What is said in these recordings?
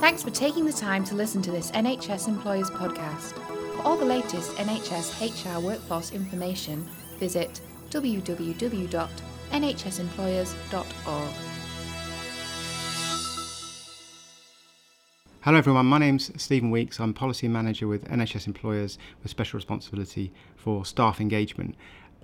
Thanks for taking the time to listen to this NHS Employers podcast. For all the latest NHS HR workforce information, visit www.nhsemployers.org. Hello everyone, my name's Stephen Weeks. I'm Policy Manager with NHS Employers with special responsibility for staff engagement.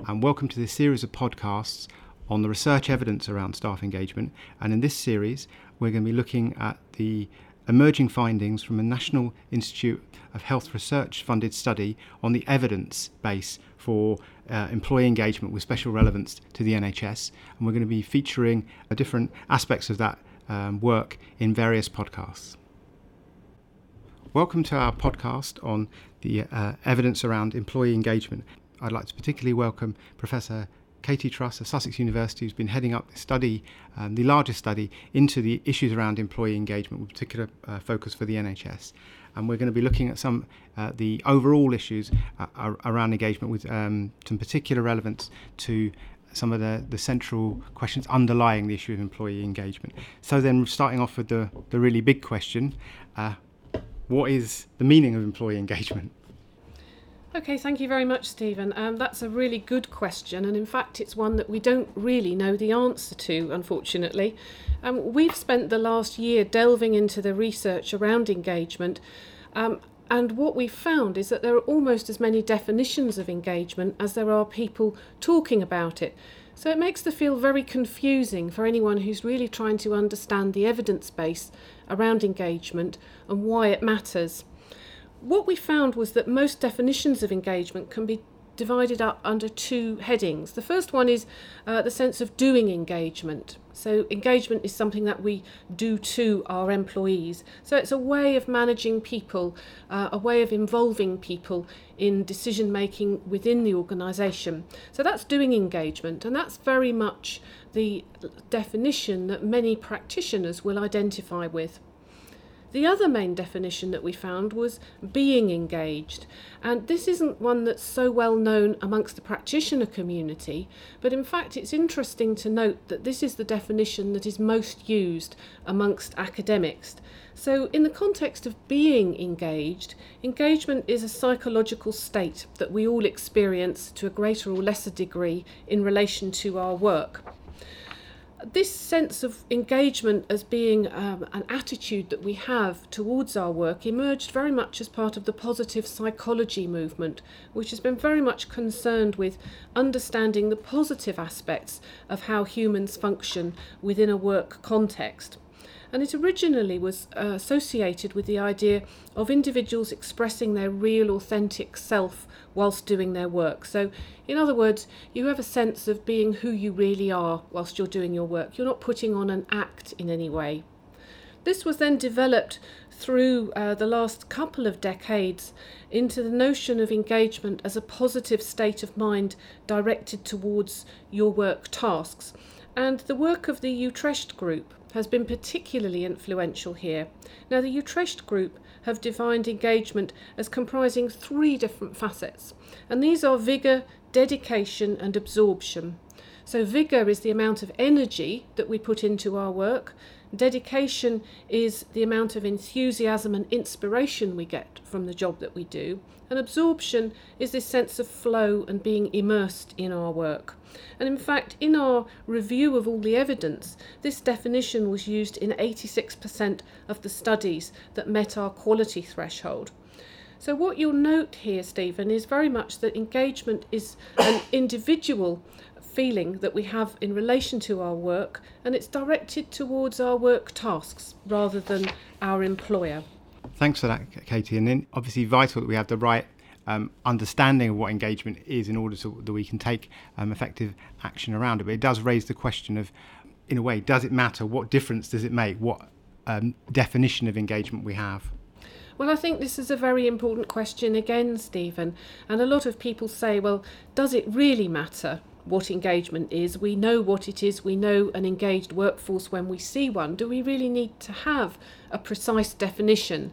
And welcome to this series of podcasts on the research evidence around staff engagement. And in this series, we're going to be looking at the emerging findings from a National Institute of Health Research funded study on the evidence base for uh, employee engagement with special relevance to the NHS. And we're going to be featuring uh, different aspects of that um, work in various podcasts. Welcome to our podcast on the uh, evidence around employee engagement. I'd like to particularly welcome Professor Katie Truss of Sussex University, who's been heading up the study, um, the largest study into the issues around employee engagement, with particular uh, focus for the NHS. And we're going to be looking at some uh, the overall issues uh, around engagement with um, some particular relevance to some of the, the central questions underlying the issue of employee engagement. So then, starting off with the, the really big question, uh, what is the meaning of employee engagement? Okay, thank you very much, Stephen. Um, that's a really good question, and in fact, it's one that we don't really know the answer to, unfortunately. Um, we've spent the last year delving into the research around engagement, um, and what we've found is that there are almost as many definitions of engagement as there are people talking about it. So it makes the field very confusing for anyone who's really trying to understand the evidence base around engagement and why it matters what we found was that most definitions of engagement can be divided up under two headings. The first one is uh, the sense of doing engagement. So, engagement is something that we do to our employees. So, it's a way of managing people, uh, a way of involving people in decision making within the organisation. So, that's doing engagement, and that's very much the definition that many practitioners will identify with. The other main definition that we found was being engaged, and this isn't one that's so well known amongst the practitioner community, but in fact it's interesting to note that this is the definition that is most used amongst academics. So, in the context of being engaged, engagement is a psychological state that we all experience to a greater or lesser degree in relation to our work this sense of engagement as being um, an attitude that we have towards our work emerged very much as part of the positive psychology movement, which has been very much concerned with understanding the positive aspects of how humans function within a work context and it originally was uh, associated with the idea of individuals expressing their real, authentic self whilst doing their work. So, in other words, you have a sense of being who you really are whilst you're doing your work. You're not putting on an act in any way. This was then developed through uh, the last couple of decades into the notion of engagement as a positive state of mind directed towards your work tasks. And the work of the Utrecht Group has been particularly influential here. Now, the Utrecht Group have defined engagement as comprising three different facets, and these are vigour, dedication, and absorption. So, vigour is the amount of energy that we put into our work, dedication is the amount of enthusiasm and inspiration we get from the job that we do, and absorption is this sense of flow and being immersed in our work. And in fact, in our review of all the evidence, this definition was used in 86% of the studies that met our quality threshold. So, what you'll note here, Stephen, is very much that engagement is an individual feeling that we have in relation to our work, and it's directed towards our work tasks rather than our employer. Thanks for that, Katie. And then obviously vital that we have the right um, understanding of what engagement is in order to, that we can take um, effective action around it. But it does raise the question of, in a way, does it matter? What difference does it make? What um, definition of engagement we have? Well, I think this is a very important question again, Stephen. And a lot of people say, well, does it really matter? What engagement is. We know what it is. We know an engaged workforce when we see one. Do we really need to have a precise definition?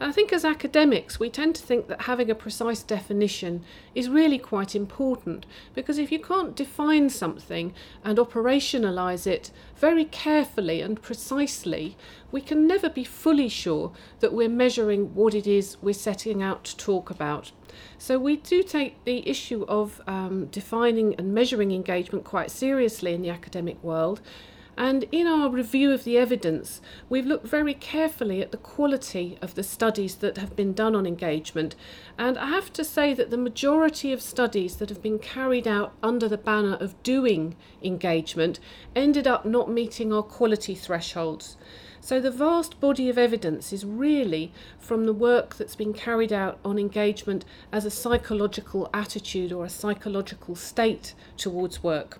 I think as academics, we tend to think that having a precise definition is really quite important because if you can't define something and operationalise it very carefully and precisely, we can never be fully sure that we're measuring what it is we're setting out to talk about. So we do take the issue of um, defining and measuring engagement quite seriously in the academic world. And in our review of the evidence, we've looked very carefully at the quality of the studies that have been done on engagement. And I have to say that the majority of studies that have been carried out under the banner of doing engagement ended up not meeting our quality thresholds. So the vast body of evidence is really from the work that's been carried out on engagement as a psychological attitude or a psychological state towards work.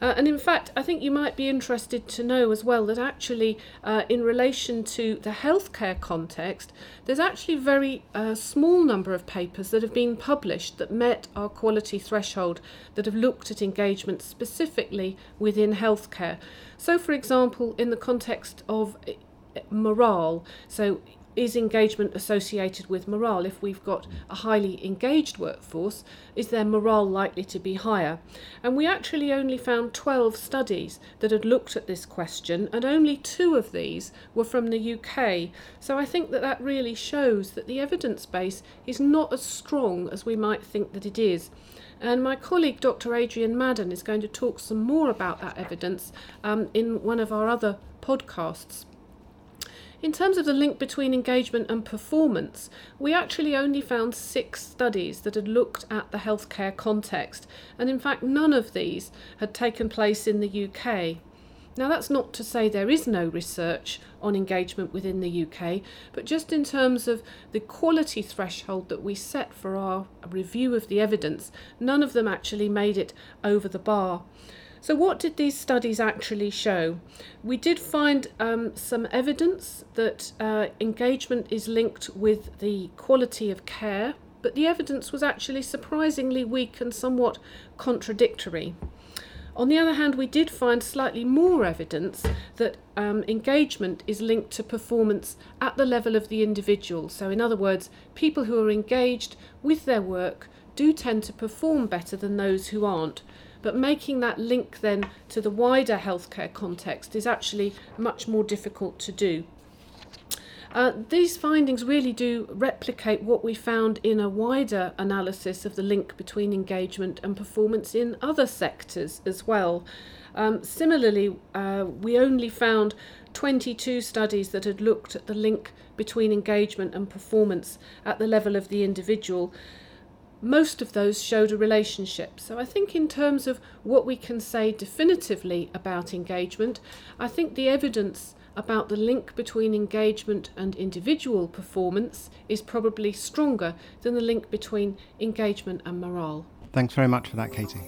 Uh, and in fact, I think you might be interested to know as well that actually, uh, in relation to the healthcare context, there's actually very uh, small number of papers that have been published that met our quality threshold that have looked at engagement specifically within healthcare. So, for example, in the context of eh, morale, so is engagement associated with morale? If we've got a highly engaged workforce, is their morale likely to be higher? And we actually only found 12 studies that had looked at this question, and only two of these were from the UK. So I think that that really shows that the evidence base is not as strong as we might think that it is. And my colleague Dr. Adrian Madden is going to talk some more about that evidence um, in one of our other podcasts. In terms of the link between engagement and performance, we actually only found six studies that had looked at the healthcare context, and in fact, none of these had taken place in the UK. Now, that's not to say there is no research on engagement within the UK, but just in terms of the quality threshold that we set for our review of the evidence, none of them actually made it over the bar. So, what did these studies actually show? We did find um, some evidence that uh, engagement is linked with the quality of care, but the evidence was actually surprisingly weak and somewhat contradictory. On the other hand, we did find slightly more evidence that um, engagement is linked to performance at the level of the individual. So, in other words, people who are engaged with their work do tend to perform better than those who aren't. But making that link then to the wider healthcare context is actually much more difficult to do. Uh, these findings really do replicate what we found in a wider analysis of the link between engagement and performance in other sectors as well. Um, similarly, uh, we only found 22 studies that had looked at the link between engagement and performance at the level of the individual most of those showed a relationship. So I think, in terms of what we can say definitively about engagement, I think the evidence about the link between engagement and individual performance is probably stronger than the link between engagement and morale. Thanks very much for that, Katie.